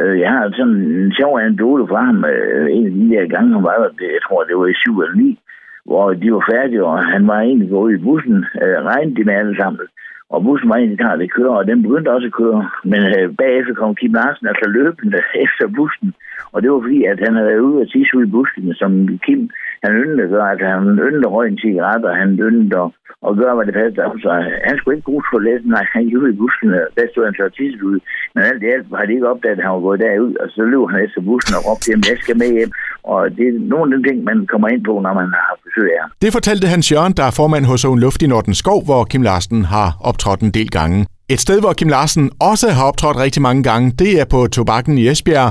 Øh, jeg har sådan en sjov anekdote fra ham. Øh, en af de der gange, han var der, det, jeg tror, det var i 7 eller 9, hvor de var færdige, og han var egentlig gået i bussen. Øh, regnede de med alle sammen. Og bussen var egentlig klar, det kører, og den begyndte også at køre. Men øh, bagefter kom Kim Larsen altså løbende efter bussen. Og det var fordi, at han havde været ude og tisse ud i buskene, som Kim, han yndede at gøre. Altså, han yndede at røge en cigaret, og han yndede at, at gøre, hvad det passede op. Så han skulle ikke bruge toiletten, nej, han gik ud i buskene, der stod han så tisse ud. Men alt det alt har de ikke opdaget, at han var gået derud, og så løb han efter bussen og råbte hjem, jeg skal med hjem. Og det er nogle af de ting, man kommer ind på, når man har besøg af. Det fortalte Hans Jørgen, der er formand hos Ogen Luft i Norden Skov, hvor Kim Larsen har optrådt en del gange. Et sted, hvor Kim Larsen også har optrådt rigtig mange gange, det er på Tobakken i Esbjerg,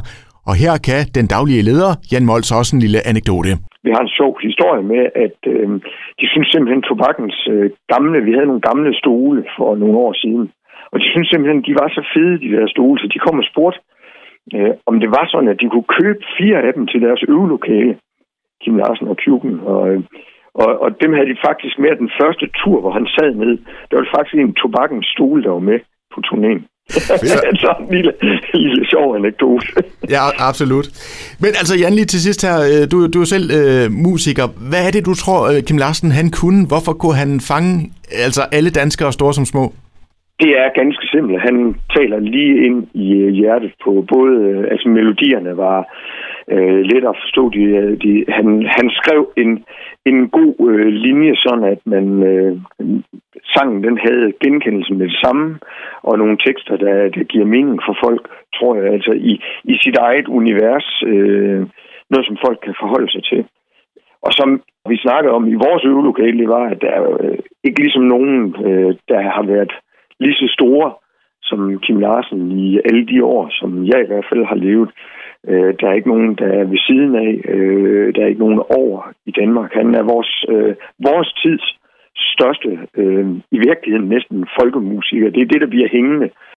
og her kan den daglige leder, Jan Mols, også en lille anekdote. Vi har en sjov historie med, at øh, de synes simpelthen, tobakkens øh, gamle, vi havde nogle gamle stole for nogle år siden, og de synes simpelthen, de var så fede, de der stole, så de kom og spurgte, øh, om det var sådan, at de kunne købe fire af dem til deres øvelokale, Kim Larsen og Kjuken, og, øh, og, og dem havde de faktisk med den første tur, hvor han sad ned. Der var faktisk en tobakkens stole, der var med på turnéen. så en lille, lille sjov anekdote. ja, absolut. Men altså, Jan, lige til sidst her, øh, du, du er selv øh, musiker. Hvad er det, du tror, øh, Kim Larsen han kunne? Hvorfor kunne han fange altså alle danskere, store som små? Det er ganske simpelt. Han taler lige ind i øh, hjertet på både, altså melodierne var øh, let at forstå. De, øh, de, han, han skrev en, en god øh, linje, sådan at man øh, sangen den havde genkendelsen med det samme, og nogle tekster, der, der giver mening for folk, tror jeg, altså i, i sit eget univers, øh, noget som folk kan forholde sig til. Og som vi snakkede om i vores øvelokale, det var, at der er øh, ikke ligesom nogen, øh, der har været lige så store som Kim Larsen i alle de år, som jeg i hvert fald har levet. Øh, der er ikke nogen, der er ved siden af. Øh, der er ikke nogen over i Danmark. Han er vores, øh, vores tids største, øh, i virkeligheden næsten folkemusiker. Det er det, der bliver hængende